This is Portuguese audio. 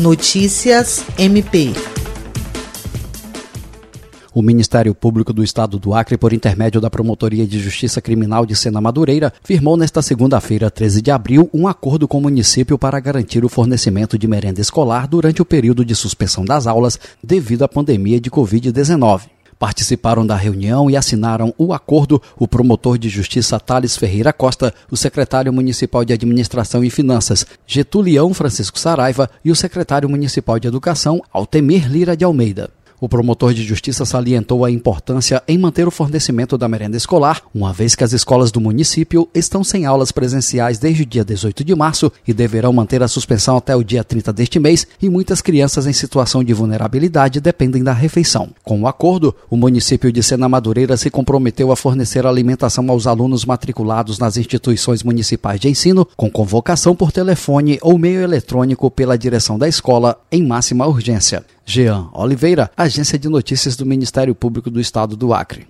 Notícias MP. O Ministério Público do Estado do Acre, por intermédio da Promotoria de Justiça Criminal de Sena Madureira, firmou nesta segunda-feira, 13 de abril, um acordo com o município para garantir o fornecimento de merenda escolar durante o período de suspensão das aulas devido à pandemia de Covid-19. Participaram da reunião e assinaram o acordo o promotor de justiça Thales Ferreira Costa, o secretário municipal de Administração e Finanças Getulião Francisco Saraiva e o secretário municipal de Educação Altemir Lira de Almeida. O promotor de justiça salientou a importância em manter o fornecimento da merenda escolar, uma vez que as escolas do município estão sem aulas presenciais desde o dia 18 de março e deverão manter a suspensão até o dia 30 deste mês, e muitas crianças em situação de vulnerabilidade dependem da refeição. Com o acordo, o município de Sena Madureira se comprometeu a fornecer alimentação aos alunos matriculados nas instituições municipais de ensino, com convocação por telefone ou meio eletrônico pela direção da escola em máxima urgência. Jean Oliveira, Agência de Notícias do Ministério Público do Estado do Acre.